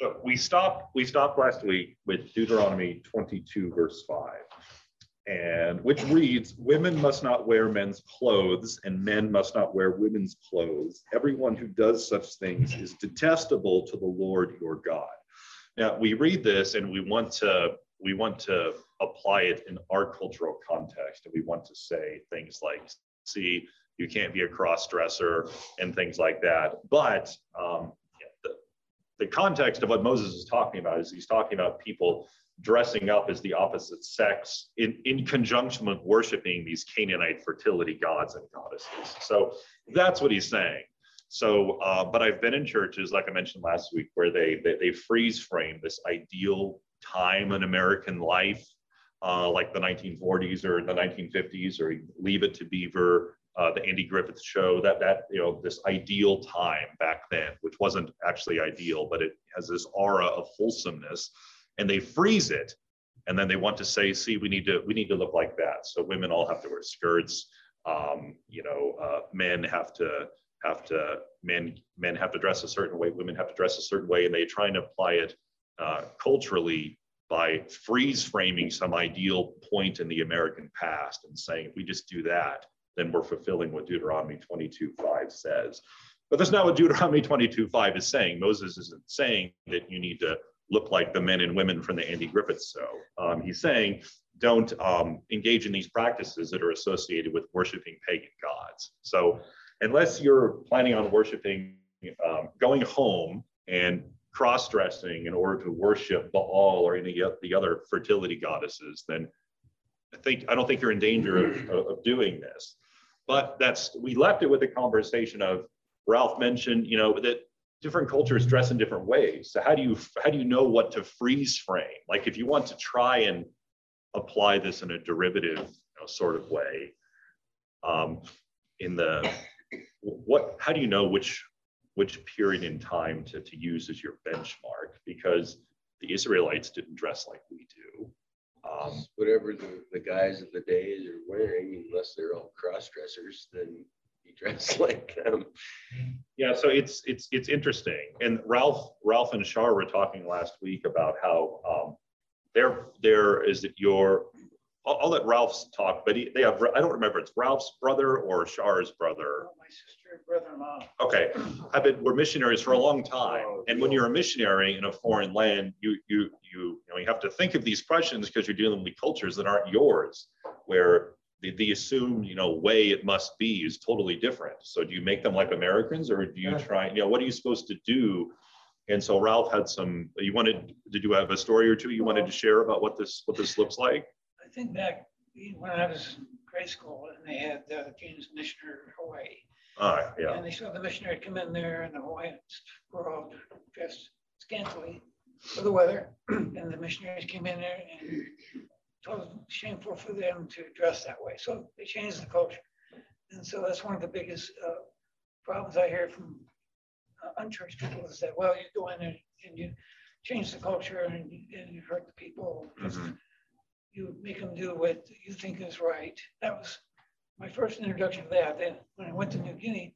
So we stopped we stopped last week with Deuteronomy 22 verse 5 and which reads women must not wear men's clothes and men must not wear women's clothes. Everyone who does such things is detestable to the lord your god. Now we read this and we want to we want to apply it in our cultural context and we want to say things like see you can't be a cross dresser and things like that. But um, the context of what moses is talking about is he's talking about people dressing up as the opposite sex in, in conjunction with worshiping these Canaanite fertility gods and goddesses. So that's what he's saying. So, uh, but I've been in churches, like I mentioned last week, where they they, they freeze frame this ideal time in American life, uh, like the 1940s or the 1950s, or Leave It to Beaver, uh, the Andy Griffith Show. That that you know this ideal time back then, which wasn't actually ideal, but it has this aura of wholesomeness and they freeze it and then they want to say see we need to we need to look like that so women all have to wear skirts um, you know uh, men have to have to men men have to dress a certain way women have to dress a certain way and they try and apply it uh, culturally by freeze framing some ideal point in the american past and saying if we just do that then we're fulfilling what deuteronomy 22:5 says but that's not what deuteronomy 22:5 is saying moses isn't saying that you need to look like the men and women from the Andy Griffith show. Um, he's saying don't um, engage in these practices that are associated with worshiping pagan gods. So unless you're planning on worshiping, um, going home and cross-dressing in order to worship Baal or any of the other fertility goddesses, then I think I don't think you're in danger of, of doing this. But that's we left it with a conversation of Ralph mentioned, you know, that different cultures dress in different ways. So how do you how do you know what to freeze frame? Like if you want to try and apply this in a derivative you know, sort of way, um, in the what how do you know which which period in time to, to use as your benchmark? Because the Israelites didn't dress like we do. Um, whatever the, the guys of the days are wearing, unless they're all cross dressers, then you dress like them. Yeah, so it's it's it's interesting. And Ralph Ralph and Shar were talking last week about how um, there there is your I'll, I'll, let Ralph's talk, but he, they have I don't remember it's Ralph's brother or Shar's brother. Oh, brother-in-law. Okay, I've been we're missionaries for a long time, oh, and when you're a missionary in a foreign land, you you you you know you have to think of these questions because you're dealing with cultures that aren't yours, where the, the assumed you know way it must be is totally different. So do you make them like americans or do you try you know what are you supposed to do? And so ralph had some you wanted did you have a story or two you wanted to share about what this what this looks like? I think back when i was in grade school and they had uh, James Michener hawaii uh, yeah. And they saw the missionary come in there, and the Hawaiians were all dressed scantily for the weather. and the missionaries came in there and totally shameful for them to dress that way. So they changed the culture. And so that's one of the biggest uh, problems I hear from uh, unchurched people is that, well, you go in and, and you change the culture and, and you hurt the people. Mm-hmm. You make them do what you think is right. That was my first introduction to that. Then when I went to New Guinea,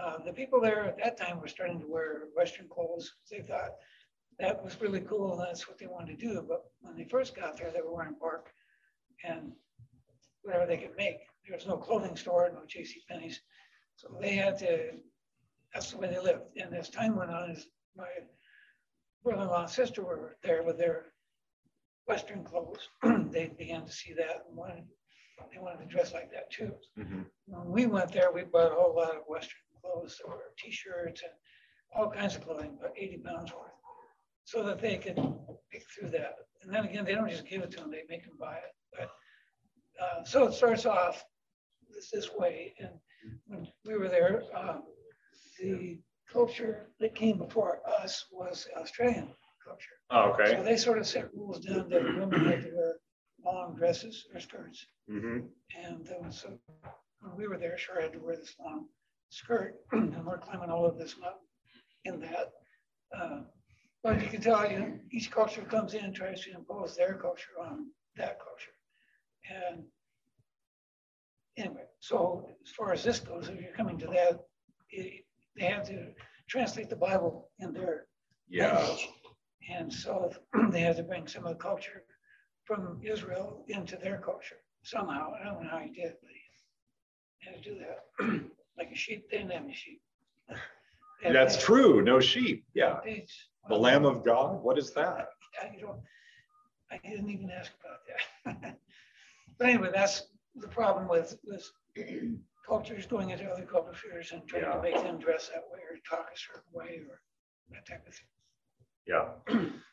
uh, the people there at that time were starting to wear Western clothes. They thought that was really cool. And that's what they wanted to do. But when they first got there, they were wearing bark and whatever they could make. There was no clothing store, no J.C. Penney's. So they had to, that's the way they lived. And as time went on, as my brother-in-law and sister were there with their Western clothes, they began to see that and wanted, they wanted to dress like that too. Mm-hmm. When we went there, we bought a whole lot of Western clothes or t-shirts and all kinds of clothing, about 80 pounds worth so that they could pick through that. And then again, they don't just give it to them, they make them buy it. But uh, so it starts off this, this way. And when we were there, um, the culture that came before us was Australian culture. Oh, okay. So they sort of set rules down that women had to wear long dresses or skirts. Mm-hmm. And so when we were there, sure I had to wear this long skirt, and we're climbing all of this up in that. Uh, but you can tell you know, each culture comes in and tries to impose their culture on that culture. And anyway, so as far as this goes, if you're coming to that, it, they have to translate the Bible in their Yeah, language. And so they had to bring some of the culture from Israel into their culture somehow. I don't know how he did, but he had to do that. Like a sheep, they didn't have any sheep. That's pigs. true. No sheep. Yeah. Pigs. The Lamb of God. What is that? I I didn't even ask about that. But anyway, that's the problem with, with cultures going into other cultures and trying Yeah. to make them dress that way or talk a certain way or that type of thing. Yeah.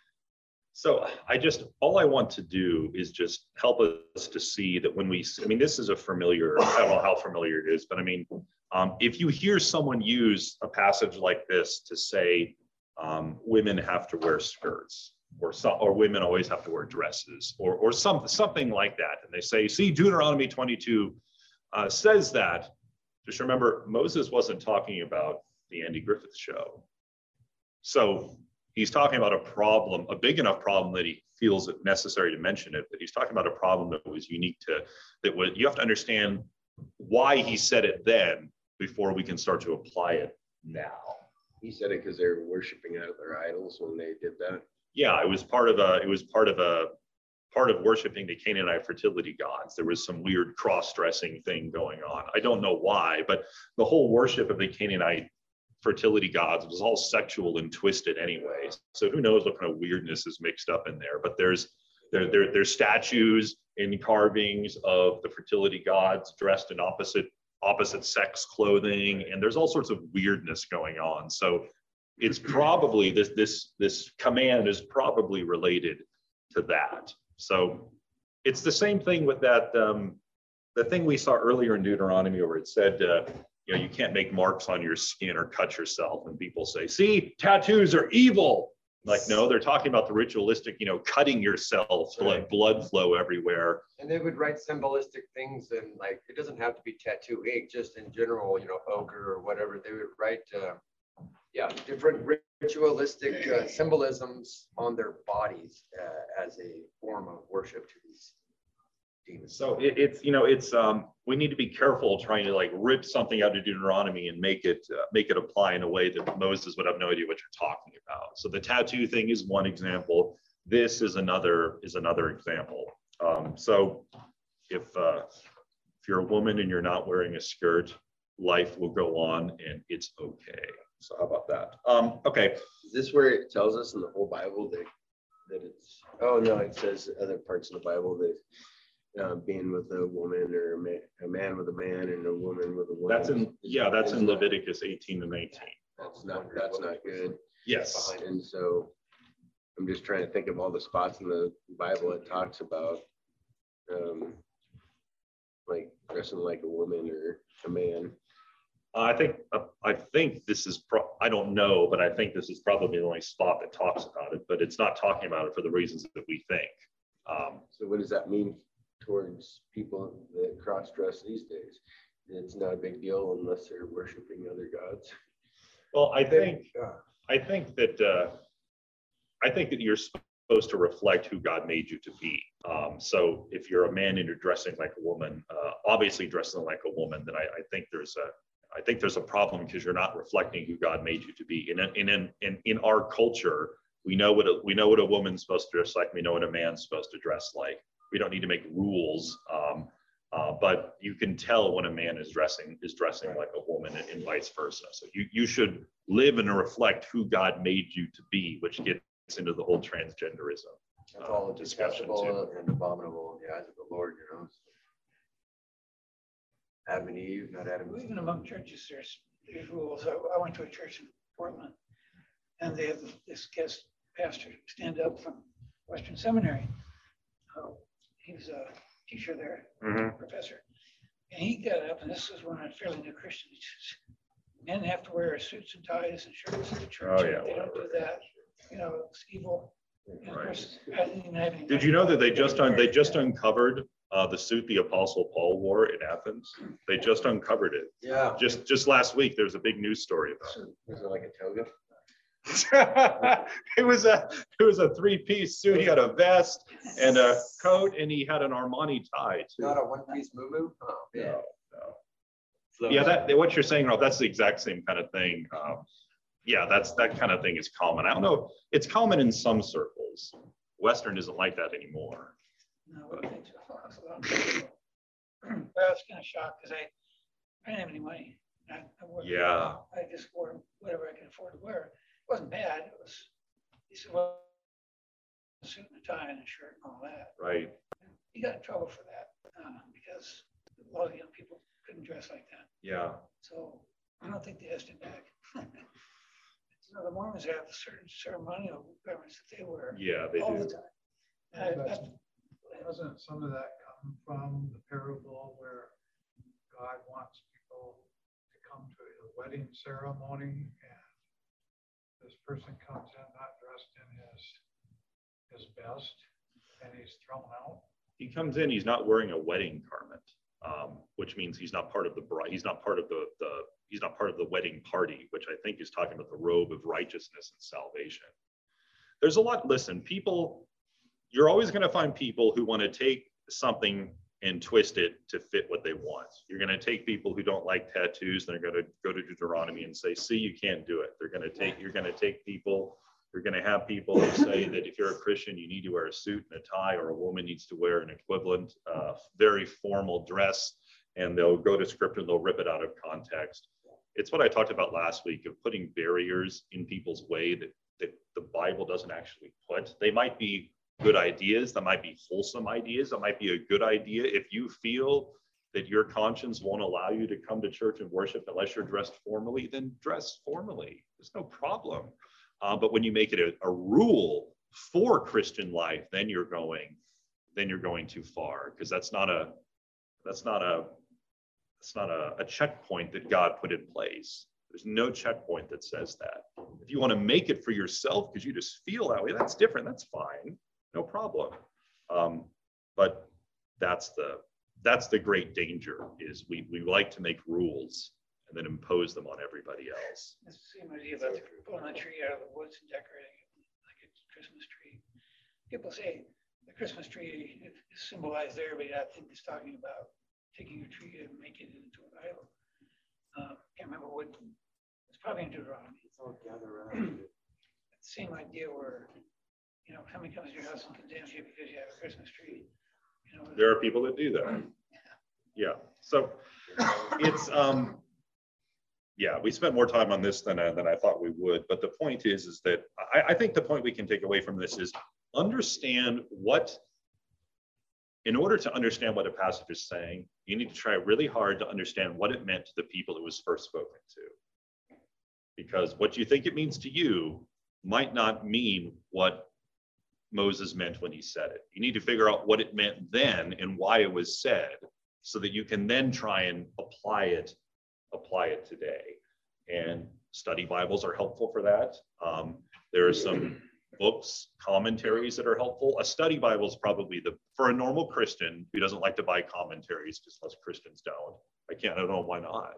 So I just, all I want to do is just help us to see that when we, I mean, this is a familiar, I don't know how familiar it is, but I mean, um, if you hear someone use a passage like this to say, um, women have to wear skirts or some, or women always have to wear dresses or, or some, something like that. And they say, see Deuteronomy 22 uh, says that. Just remember, Moses wasn't talking about the Andy Griffith show. So he's talking about a problem, a big enough problem that he feels it necessary to mention it, but he's talking about a problem that was unique to, that was, you have to understand why he said it then before we can start to apply it now. He said it because they were worshiping out of their idols when they did that. Yeah, it was part of a, it was part of a, part of worshiping the Canaanite fertility gods. There was some weird cross-dressing thing going on. I don't know why, but the whole worship of the Canaanite fertility gods It was all sexual and twisted anyway. So who knows what kind of weirdness is mixed up in there, but there's there, there, there's statues and carvings of the fertility gods dressed in opposite opposite sex clothing and there's all sorts of weirdness going on. So it's probably this this this command is probably related to that. So it's the same thing with that um, the thing we saw earlier in Deuteronomy where it said uh, you know, you can't make marks on your skin or cut yourself. And people say, see, tattoos are evil. Like, no, they're talking about the ritualistic, you know, cutting yourself, let Right. blood flow everywhere. And they would write symbolistic things and like, it doesn't have to be tattoo ink, just in general, you know, ochre or whatever, they would write, uh, yeah, different ritualistic uh, symbolisms on their bodies uh, as a form of worship to these So it, it's, you know, it's, um, we need to be careful trying to like rip something out of Deuteronomy and make it, uh, make it apply in a way that Moses would have no idea what you're talking about. So the tattoo thing is one example. This is another, is another example. Um, so if, uh, if you're a woman and you're not wearing a skirt, life will go on and it's okay. So how about that? Um, okay, Is this where it tells us in the whole Bible that, that it's, oh no, it says other parts of the Bible that uh, being with a woman or a man, a man with a man and a woman with a woman. that's in, yeah, that's in Leviticus 18 and 19. That's not, that's not good. Yes. And so I'm just trying to think of all the spots in the Bible it talks about. um, Like dressing like a woman or a man. I think, uh, I think this is, pro- I don't know, but I think this is probably the only spot that talks about it, but it's not talking about it for the reasons that we think. Um, So what does that mean towards people that cross dress these days? It's not a big deal unless they're worshiping other gods. Well, I think. I think that, uh, I think that you're supposed to reflect who God made you to be. Um, so if you're a man and you're dressing like a woman, uh, obviously dressing like a woman, then I, I think there's a, I think there's a problem because you're not reflecting who God made you to be. And in, in, in, in our culture, we know what a, we know what a woman's supposed to dress like. We know what a man's supposed to dress like. We don't need to make rules. Um, uh, but you can tell when a man is dressing is dressing like a woman and, and vice versa. So you you should live and reflect who God made you to be, which gets into the whole transgenderism. That's all uh, discussion too. and abominable in the eyes of the Lord, you know. Adam and Eve, not Adam. and Even among churches, there's, there's rules. I, I went to a church in Portland and they have this guest pastor stand up from Western Seminary. Uh, He was a teacher there, professor. And he got up, and this was when I'm fairly new Christian. he says, Men have to wear suits and ties and shirts in the church. Oh, yeah, They don't do that. You know, it's evil. And Right. course, didn't even have any. Did you know that they just un, they just uncovered uh, the suit the Apostle Paul wore in Athens? They just uncovered it. Yeah. Just just last week, there was a big news story about it. Was it like a toga? It. it was a it was a three piece suit. He had a vest and a coat, and he had an Armani tie too. Not a one-piece moo Oh, man. No, no. Yeah, that what you're saying, Rob. That's the exact same kind of thing. Um, yeah, that's that kind of thing is common. I don't know. It's common in some circles. Western isn't like that anymore. No, I think so. But I was kind of shocked because I, I didn't have any money. I, I worked- Yeah. I just wore whatever I could afford to wear. It wasn't bad. It was, he said, well, a suit and a tie and a shirt and all that. Right. He got in trouble for that uh, because a lot of young people couldn't dress like that. Yeah. So I don't think they asked him back. You know, the Mormons have certain ceremonial garments that they wear Yeah, they all the time. Uh, that's- Doesn't some of that come from the parable where God wants people to come to a wedding ceremony and this person comes in not dressed in his, his best and he's thrown out? He comes in, he's not wearing a wedding garment, um, which means he's not part of the bride, he's not part of the, the, he's not part of the wedding party, which I think is talking about the robe of righteousness and salvation. There's a lot, listen, people, you're always going to find people who want to take something and twist it to fit what they want. You're going to take people who don't like tattoos, and they're going to go to Deuteronomy and say, see, you can't do it. They're going to take, you're going to take people you're going to have people who say that if you're a Christian, you need to wear a suit and a tie, or a woman needs to wear an equivalent, uh, very formal dress, and they'll go to scripture and they'll rip it out of context. It's what I talked about last week of putting barriers in people's way that, that the Bible doesn't actually put. They might be good ideas, that might be wholesome ideas, that might be a good idea if you feel that your conscience won't allow you to come to church and worship unless you're dressed formally, then dress formally. There's no problem. Uh, but when you make it a, a rule for Christian life, then you're going, then you're going too far because that's not a, that's not a, it's not a, a checkpoint that God put in place. There's no checkpoint that says that. If you want to make it for yourself because you just feel that way, that's different. That's fine, no problem. Um, but that's the that's the great danger is we we like to make rules and then impose them on everybody else. It's the same idea about the pulling a tree out of the woods and decorating it like a Christmas tree. People say the Christmas tree is symbolized there, but I think it's talking about taking a tree and making it into an idol. Uh, can't remember what, it's probably in Deuteronomy. It's all gather around. Same idea where, you know, somebody comes to your house and condemns you because you have a Christmas tree. You know, There are people that do that. Yeah. So it's um yeah, we spent more time on this than I, than I thought we would. But the point is, is that I, I think the point we can take away from this is understand what, in order to understand what a passage is saying, you need to try really hard to understand what it meant to the people it was first spoken to. Because what you think it means to you might not mean what Moses meant when he said it. You need to figure out what it meant then and why it was said so that you can then try and apply it apply it today. And study Bibles are helpful for that. Um, there are some books, commentaries that are helpful. A study Bible is probably the, for a normal Christian who doesn't like to buy commentaries, because most Christians don't. I can't, I don't know why not.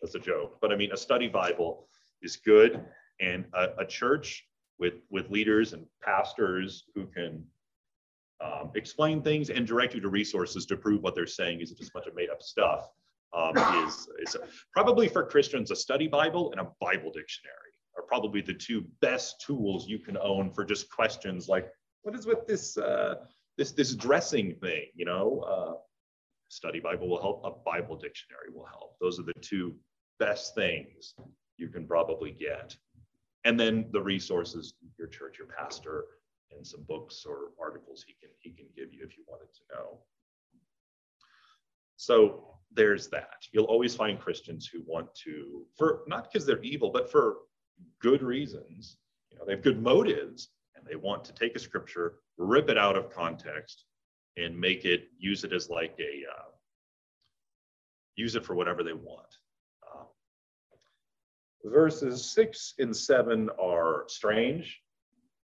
That's a joke. But I mean, a study Bible is good. And a, a church with, with leaders and pastors who can um, explain things and direct you to resources to prove what they're saying isn't just a bunch of made up stuff um, is, is probably for Christians, a study Bible and a Bible dictionary are probably the two best tools you can own for just questions like, what is with this, uh, this, this dressing thing, you know? Uh, study Bible will help, a Bible dictionary will help. Those are the two best things you can probably get. And then the resources, your church, your pastor, and some books or articles he can, he can give you if you wanted to know. So there's that. You'll always find Christians who want to, for not because they're evil, but for good reasons. You know, they have good motives and they want to take a scripture, rip it out of context, and make it use it as like a uh, use it for whatever they want. Verses six and seven are strange,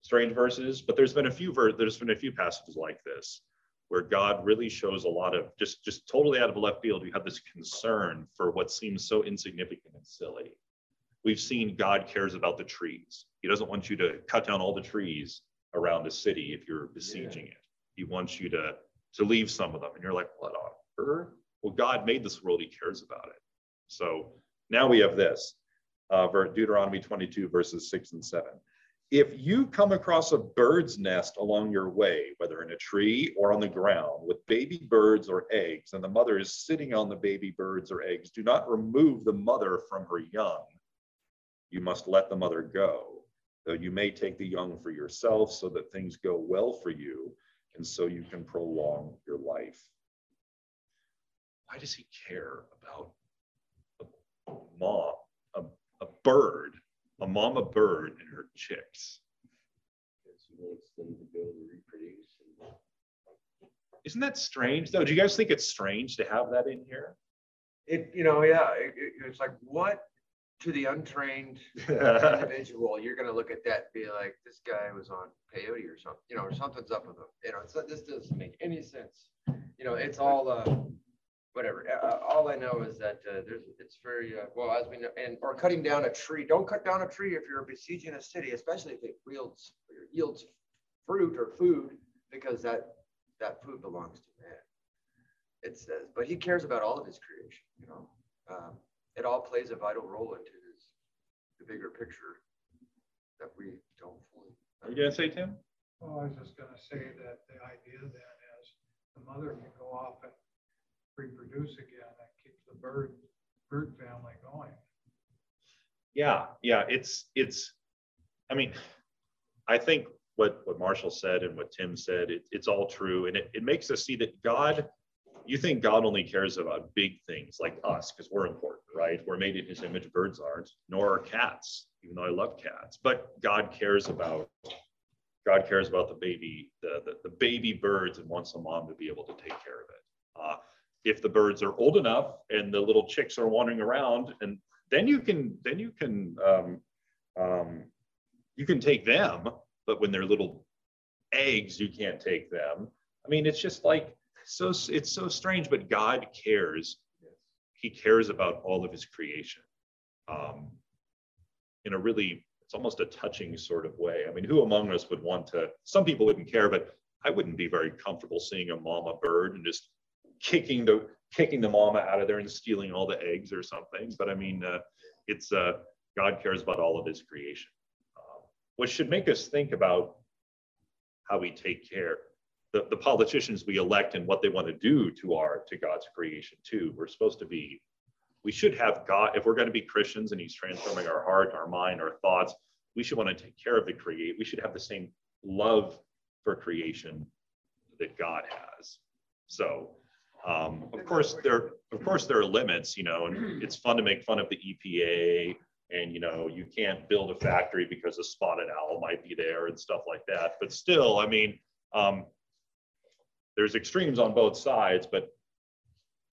strange verses, but there's been a few ver- there's been a few passages like this where God really shows a lot of just just totally out of left field. You have this concern for what seems so insignificant and silly. We've seen God cares about the trees. He doesn't want you to cut down all the trees around a city if you're besieging yeah. it. He wants you to to leave some of them, and you're like, what on earth? Well, God made this world. He cares about it. So now we have this. Uh, Deuteronomy 22, verses 6 and 7. If you come across a bird's nest along your way, whether in a tree or on the ground, with baby birds or eggs, and the mother is sitting on the baby birds or eggs, do not remove the mother from her young. You must let the mother go, though you may take the young for yourself so that things go well for you, and so you can prolong your life. Why does he care about the mom, a, bird, a mama bird and her chicks? Because he wants them to be able to reproduce. and- Isn't that strange though? Do you guys think it's strange to have that in here? It, you know, yeah, it, it- it's like what to the untrained individual, you're gonna look at that and be like, this guy was on peyote or something, you know, or something's up with him. You know, it's, this doesn't make any sense. You know, it's all, uh, whatever. Uh, uh, all I know is that, uh, there's, it's very, uh, well, as we know, and, or cutting down a tree. Don't cut down a tree if you're besieging a city, especially if it yields, yields fruit or food, because that, that food belongs to man. It says, but he cares about all of his creation, you know? Um, it all plays a vital role into his, the bigger picture that we don't fully. Are you gonna say, Tim? Well, I was just gonna say that the idea then is the mother can go off and reproduce again and keep the bird, bird family going. Yeah, yeah, it's, it's, I mean, I think what, what Marshall said and what Tim said, it, it's all true. And it, it makes us see that God, you think God only cares about big things like us, because we're important, right? We're made in his image, birds aren't, nor are cats, even though I love cats. But God cares about, God cares about the baby, the, the, the baby birds and wants a mom to be able to take care of it. Uh, if the birds are old enough and the little chicks are wandering around and then you can then you can um, um, you can take them but when they're little eggs you can't take them. I mean it's just like so it's so strange but god cares. He cares about all of his creation. Um, in a really it's almost a touching sort of way. I mean who among us would want to some people wouldn't care but i wouldn't be very comfortable seeing a mama bird and just kicking the kicking the mama out of there and stealing all the eggs or something. But I mean, uh, it's uh, God cares about all of His creation, uh, which should make us think about how we take care. The, the politicians we elect and what they want to do to our to God's creation too. We're supposed to be. We should have God. If we're going to be Christians and He's transforming our heart, our mind, our thoughts, we should want to take care of the create. We should have the same love for creation that God has. So um, of course, there of course there are limits, you know, and it's fun to make fun of the EPA, and you know, you can't build a factory because a spotted owl might be there and stuff like that. But still, I mean, um, there's extremes on both sides, but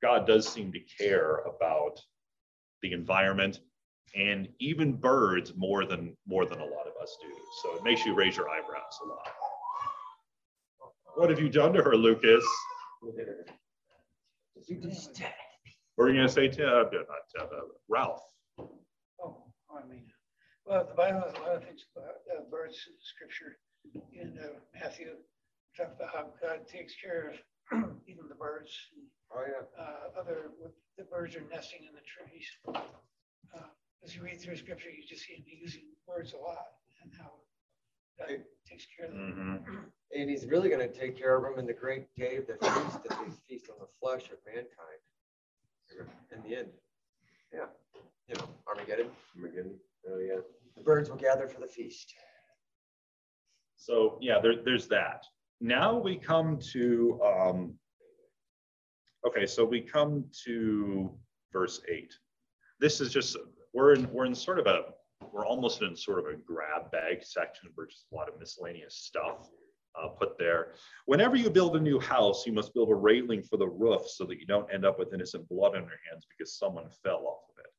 God does seem to care about the environment and even birds more than more than a lot of us do. So it makes you raise your eyebrows a lot. What have you done to her, Lucas? What are you gonna say to uh, not, uh, Ralph? Oh, I mean, well, the Bible has a lot of things about uh, birds in scripture. In uh, Matthew, talk about how God takes care of even the birds. Oh, yeah. Uh, other, the birds are nesting in the trees. Uh, As you read through scripture, you just see him using words a lot and how God takes care of them. Mhm. And he's really gonna take care of them in the great day of the feast, that they feast on the flesh of mankind. In the end. Yeah, you know, Armageddon, Armageddon. Oh, yeah. the birds will gather for the feast. So yeah, there, there's that. Now we come to, um, okay, so we come to verse eight. This is just, we're in, we're in sort of a, we're almost in sort of a grab bag section where just a lot of miscellaneous stuff uh, put there. Whenever you build a new house, you must build a railing for the roof so that you don't end up with innocent blood on your hands because someone fell off of it.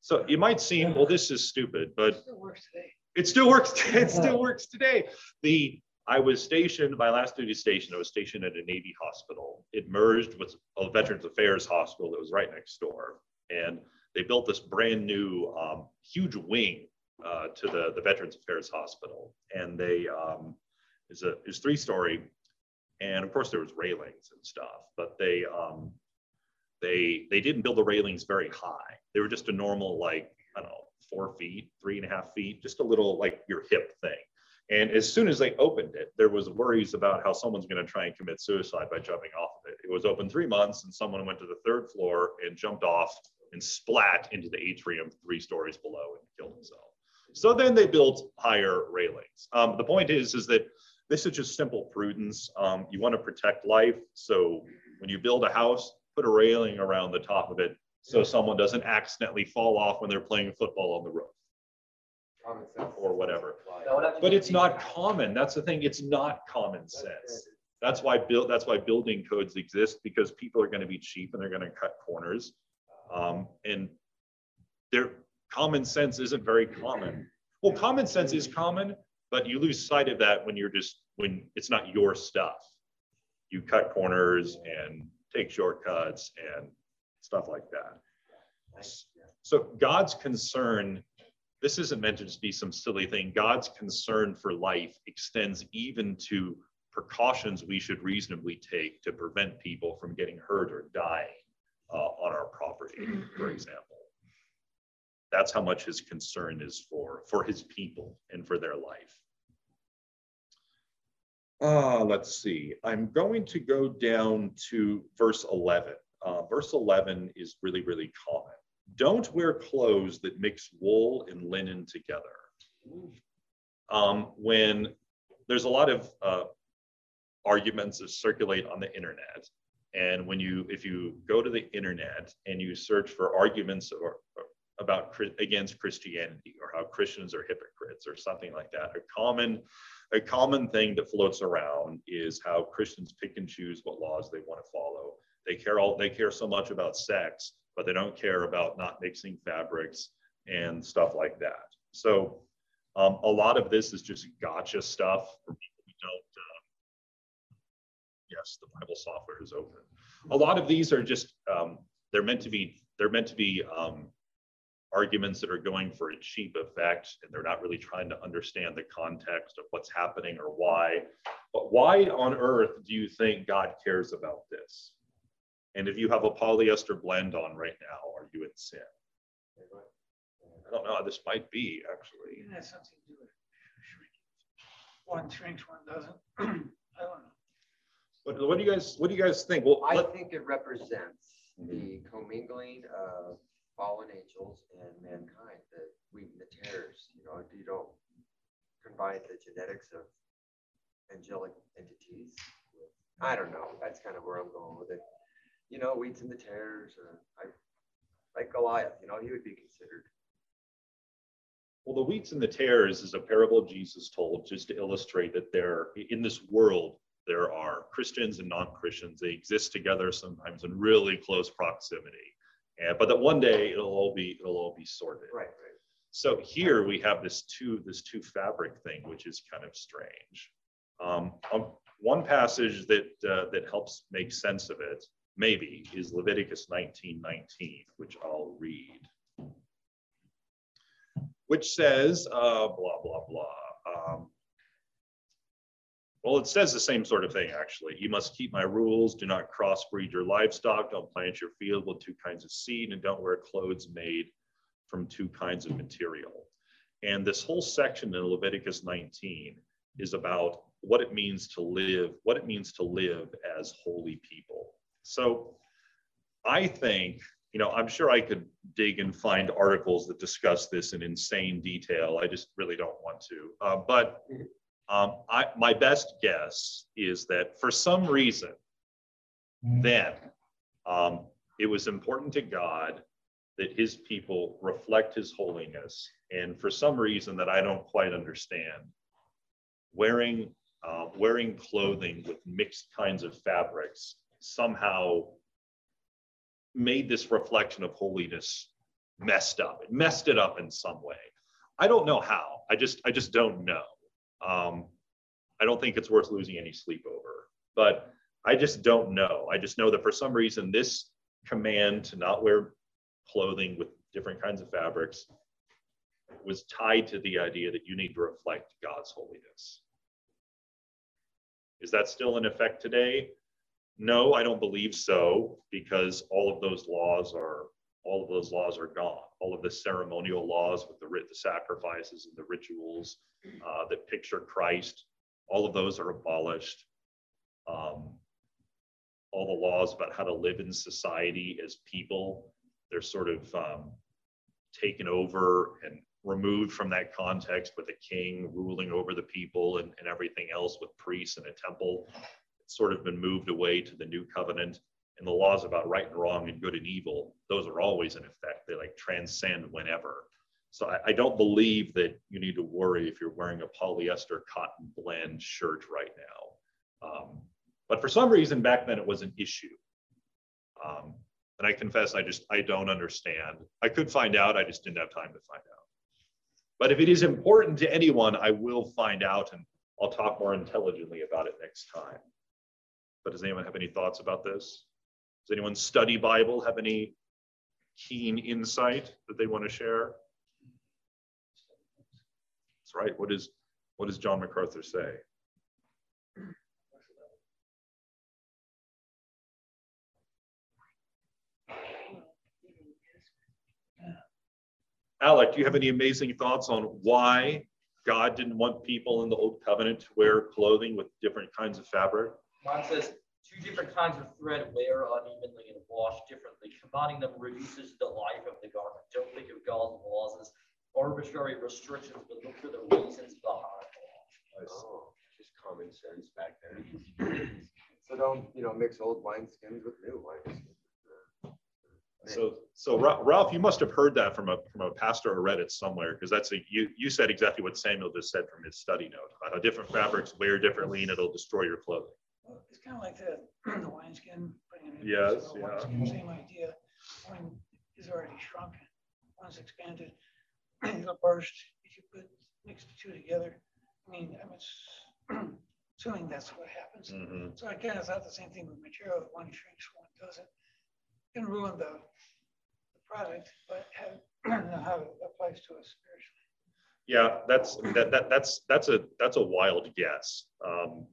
So you might seem, well, this is stupid, but it Still works today. it still works. It still works today. The I was stationed, my last duty station, I was stationed at a Navy hospital. It merged with a Veterans Affairs hospital that was right next door. And they built this brand new, um, huge wing uh, to the, the Veterans Affairs Hospital. And they, um, is a, is three story. And of course there was railings and stuff, but they, um, they, they didn't build the railings very high. They were just a normal, like, I don't know, four feet, three and a half feet, just a little like your hip thing. And as soon as they opened it, there was worries about how someone's going to try and commit suicide by jumping off of it. It was open three months, and someone went to the third floor and jumped off and splat into the atrium three stories below and killed himself. So then they built higher railings. Um, the point is, is that this is just simple prudence. Um, you want to protect life, so when you build a house, put a railing around the top of it so someone doesn't accidentally fall off when they're playing football on the roof or whatever. Don't have to But it's not common. That's the thing. It's not common sense. That's why build, that's why building codes exist because people are going to be cheap and they're going to cut corners. Um, and their common sense isn't very common. Well, common sense is common, but you lose sight of that when you're just, when it's not your stuff. You cut corners and take shortcuts and stuff like that. So God's concern, this isn't meant to just be some silly thing. God's concern for life extends even to precautions we should reasonably take to prevent people from getting hurt or dying uh, on our property, for example. That's how much his concern is for, for his people and for their life. Uh, let's see. I'm going to go down to verse 11. Uh, verse 11 is really, really common. Don't wear clothes that mix wool and linen together. Um, when there's a lot of uh, arguments that circulate on the internet, and when you, if you go to the internet and you search for arguments or, or about against Christianity or how Christians are hypocrites or something like that, a common, a common thing that floats around is how Christians pick and choose what laws they want to follow. They care all, they care so much about sex, but they don't care about not mixing fabrics and stuff like that. So um, a lot of this is just gotcha stuff for. Uh, yes, the Bible software is open. A lot of these are just um, they're meant to be they're meant to be um, arguments that are going for a cheap effect, and they're not really trying to understand the context of what's happening or why. But why on earth do you think God cares about this? And if you have a polyester blend on right now, are you in sin? I don't know. This might be actually. It has something to do with shrinking. One shrinks, one doesn't. I don't know. What, what do you guys What do you guys think? Well, I let- think it represents the commingling of fallen angels and mankind, the wheat and the tares. You know, if you don't combine the genetics of angelic entities. with- I don't know. That's kind of where I'm going with it. You know, wheats and the tares. Uh, I like Goliath. You know, he would be considered. well, the wheats and the tares is a parable Jesus told just to illustrate that there in this world there are Christians and non-Christians. They exist together sometimes in really close proximity, and but that one day it'll all be it'll all be sorted. Right. Right. So here we have this two this two fabric thing, which is kind of strange. Um, um, one passage that uh, that helps make sense of it, maybe, is Leviticus 19:19, which I'll read, which says, uh, blah blah blah. Um, well, it says the same sort of thing, actually. You must keep my rules. Do not crossbreed your livestock. Don't plant your field with two kinds of seed, and don't wear clothes made from two kinds of material. And this whole section in Leviticus 19 is about what it means to live, what it means to live as holy people. So I think, you know, I'm sure I could dig and find articles that discuss this in insane detail. I just really don't want to. Uh, but um, I, my best guess is that for some reason, then um, it was important to God that his people reflect his holiness. And for some reason that I don't quite understand, wearing, uh, wearing clothing with mixed kinds of fabrics somehow made this reflection of holiness messed up. It messed it up in some way. I don't know how. I just, I just don't know. Um, I don't think it's worth losing any sleep over, but I just don't know. I just know that for some reason, this command to not wear clothing with different kinds of fabrics was tied to the idea that you need to reflect God's holiness. Is that still in effect today? No, I don't believe so, because all of those laws are all of those laws are gone. All of the ceremonial laws with the the sacrifices and the rituals uh, that picture Christ, all of those are abolished. Um, all the laws about how to live in society as people, they're sort of um, taken over and removed from that context with a king ruling over the people and, and everything else with priests and a temple. It's sort of been moved away to the new covenant. And the laws about right and wrong and good and evil, those are always in effect. They like transcend whenever. So I, I don't believe that you need to worry if you're wearing a polyester cotton blend shirt right now. Um, but for some reason back then it was an issue. Um, and I confess, I just, I don't understand. I could find out, I just didn't have time to find out. But if it is important to anyone, I will find out and I'll talk more intelligently about it next time. But does anyone have any thoughts about this? Does anyone study Bible, have any keen insight that they want to share? That's right. What is what does John MacArthur say? Alec, do you have any amazing thoughts on why God didn't want people in the old covenant to wear clothing with different kinds of fabric? Mine says two different kinds of thread wear unevenly and wash differently. Combining them reduces the life of the garment. Don't think of God's laws as arbitrary restrictions, but look for the reasons behind them. Oh, just common sense back then. So don't, you know, mix old wineskins with new wineskins. So, so Ralph, you must have heard that from a from a pastor or read it somewhere because that's a you you said exactly what Samuel just said from his study note about how different fabrics wear differently and it'll destroy your clothing. Well, It's kind of like the, the wineskin. Yes, so yeah. wineskin, Same idea. One is already shrunken, one's expanded. It'll burst if you put, mix the two together. I mean, I'm assuming that's what happens. Mhm. So I kind of thought the same thing with material, that one shrinks, one doesn't. Can ruin the, the product, but have, know how it applies to us spiritually. Yeah, that's that, that that's that's a that's a wild guess. Um,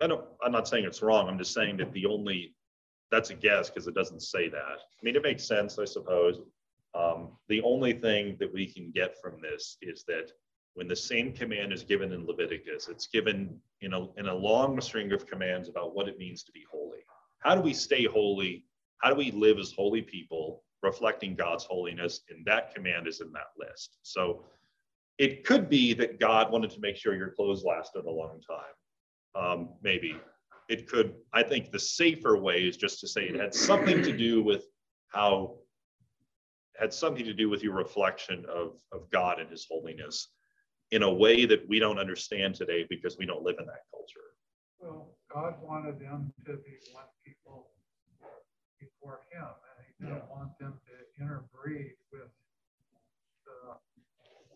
I don't. I'm not saying it's wrong. I'm just saying that the only that's a guess because it doesn't say that. I mean, it makes sense, I suppose. Um, the only thing that we can get from this is that when the same command is given in Leviticus, it's given in a in a long string of commands about what it means to be holy. How do we stay holy? How do we live as holy people, reflecting God's holiness? And that command is in that list. So it could be that God wanted to make sure your clothes lasted a long time. Um, maybe it could. I think the safer way is just to say it had something to do with how had something to do with your reflection of, of God and his holiness in a way that we don't understand today because we don't live in that culture. Well, God wanted them to be one people before him, and he didn't want them to interbreed with the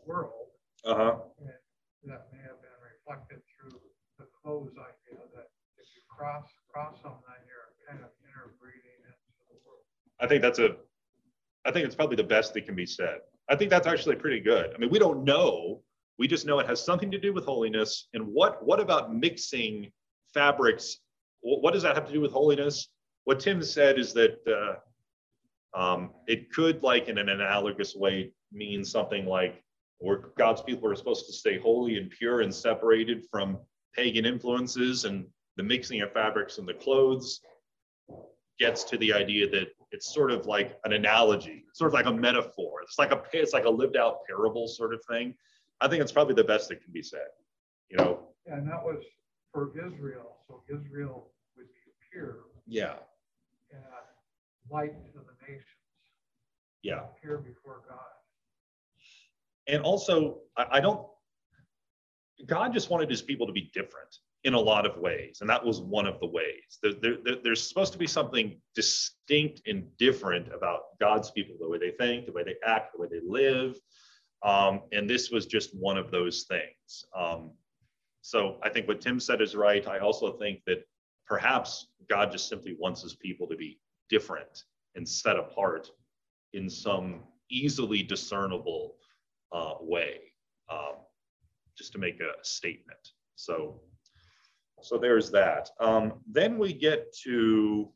world. Uh-huh. And that may have been reflected through the clothes idea that if you cross, cross them, then you're kind of interbreeding into the world. I think that's a, I think it's probably the best that can be said. I think that's actually pretty good. I mean, we don't know. We just know it has something to do with holiness. And what what about mixing fabrics? What does that have to do with holiness? What Tim said is that uh, um, it could, like in an analogous way, mean something like where God's people are supposed to stay holy and pure and separated from pagan influences, and the mixing of fabrics and the clothes gets to the idea that it's sort of like an analogy, sort of like a metaphor. It's like a it's like a lived out parable sort of thing. I think it's probably the best that can be said. You know, And that was for Israel, so Israel would be pure yeah, and light to the nations, yeah. pure before God. And also, I, I don't. God just wanted his people to be different in a lot of ways, and that was one of the ways. There, there, there- there's supposed to be something distinct and different about God's people, the way they think, the way they act, the way they live. Um, and this was just one of those things. Um, so I think what Tim said is right. I also think that perhaps God just simply wants his people to be different and set apart in some easily discernible uh, way, um, just to make a statement. So, so there's that. Um, then we get to,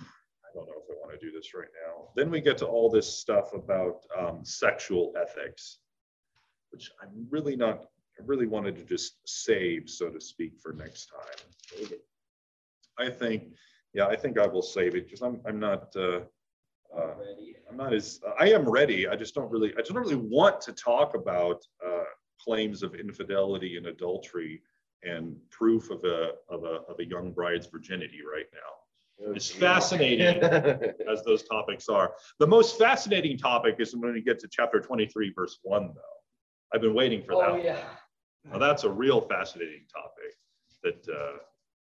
I don't know if I want to do this right now. Then we get to all this stuff about um, sexual ethics, which I'm really not, I really wanted to just save, so to speak, for next time. I think, yeah, I think I will save it because I'm, I'm not, uh, uh, I'm not as, I am ready. I just don't really, I just don't really want to talk about claims of infidelity and adultery and proof of a, of a, of a young bride's virginity right now. It's fascinating as those topics are. The most fascinating topic is when we get to chapter 23, verse 1, though. I've been waiting for Oh, that. yeah. Now, that's a real fascinating topic that, uh,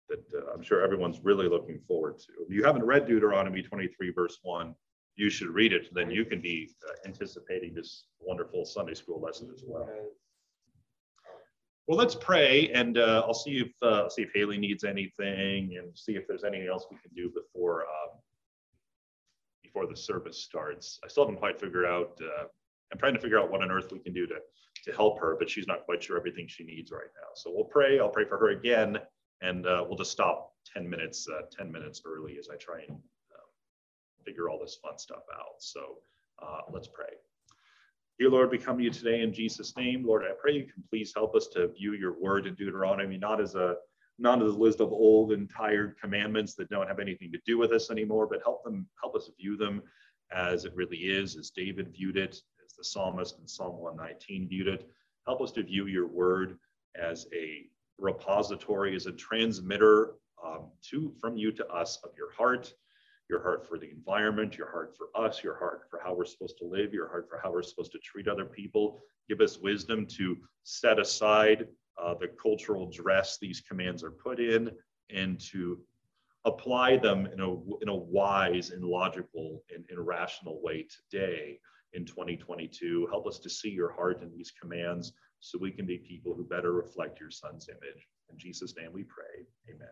that uh, I'm sure everyone's really looking forward to. If you haven't read Deuteronomy 23, verse 1, you should read it. Then you can be uh, anticipating this wonderful Sunday school lesson as well. Well, let's pray, and uh, I'll see if uh, see if Haley needs anything, and see if there's anything else we can do before um, before the service starts. I still haven't quite figured out. Uh, I'm trying to figure out what on earth we can do to to help her, but she's not quite sure everything she needs right now. So we'll pray. I'll pray for her again, and uh, we'll just stop 10 minutes uh, 10 minutes early as I try and um, figure all this fun stuff out. So uh, let's pray. Dear Lord, we come to you today in Jesus' name. Lord, I pray you can please help us to view your word in Deuteronomy not as a not as a list of old and tired commandments that don't have anything to do with us anymore, but help them help us view them as it really is, as David viewed it, as the psalmist in Psalm 119 viewed it. Help us to view your word as a repository, as a transmitter um, to from you to us of your heart, your heart for the environment, your heart for us, your heart for how we're supposed to live, your heart for how we're supposed to treat other people. Give us wisdom to set aside uh, the cultural dress these commands are put in and to apply them in a, in a wise and logical and, and rational way today in 2022. Help us to see your heart in these commands so we can be people who better reflect your son's image. In Jesus' name we pray. Amen.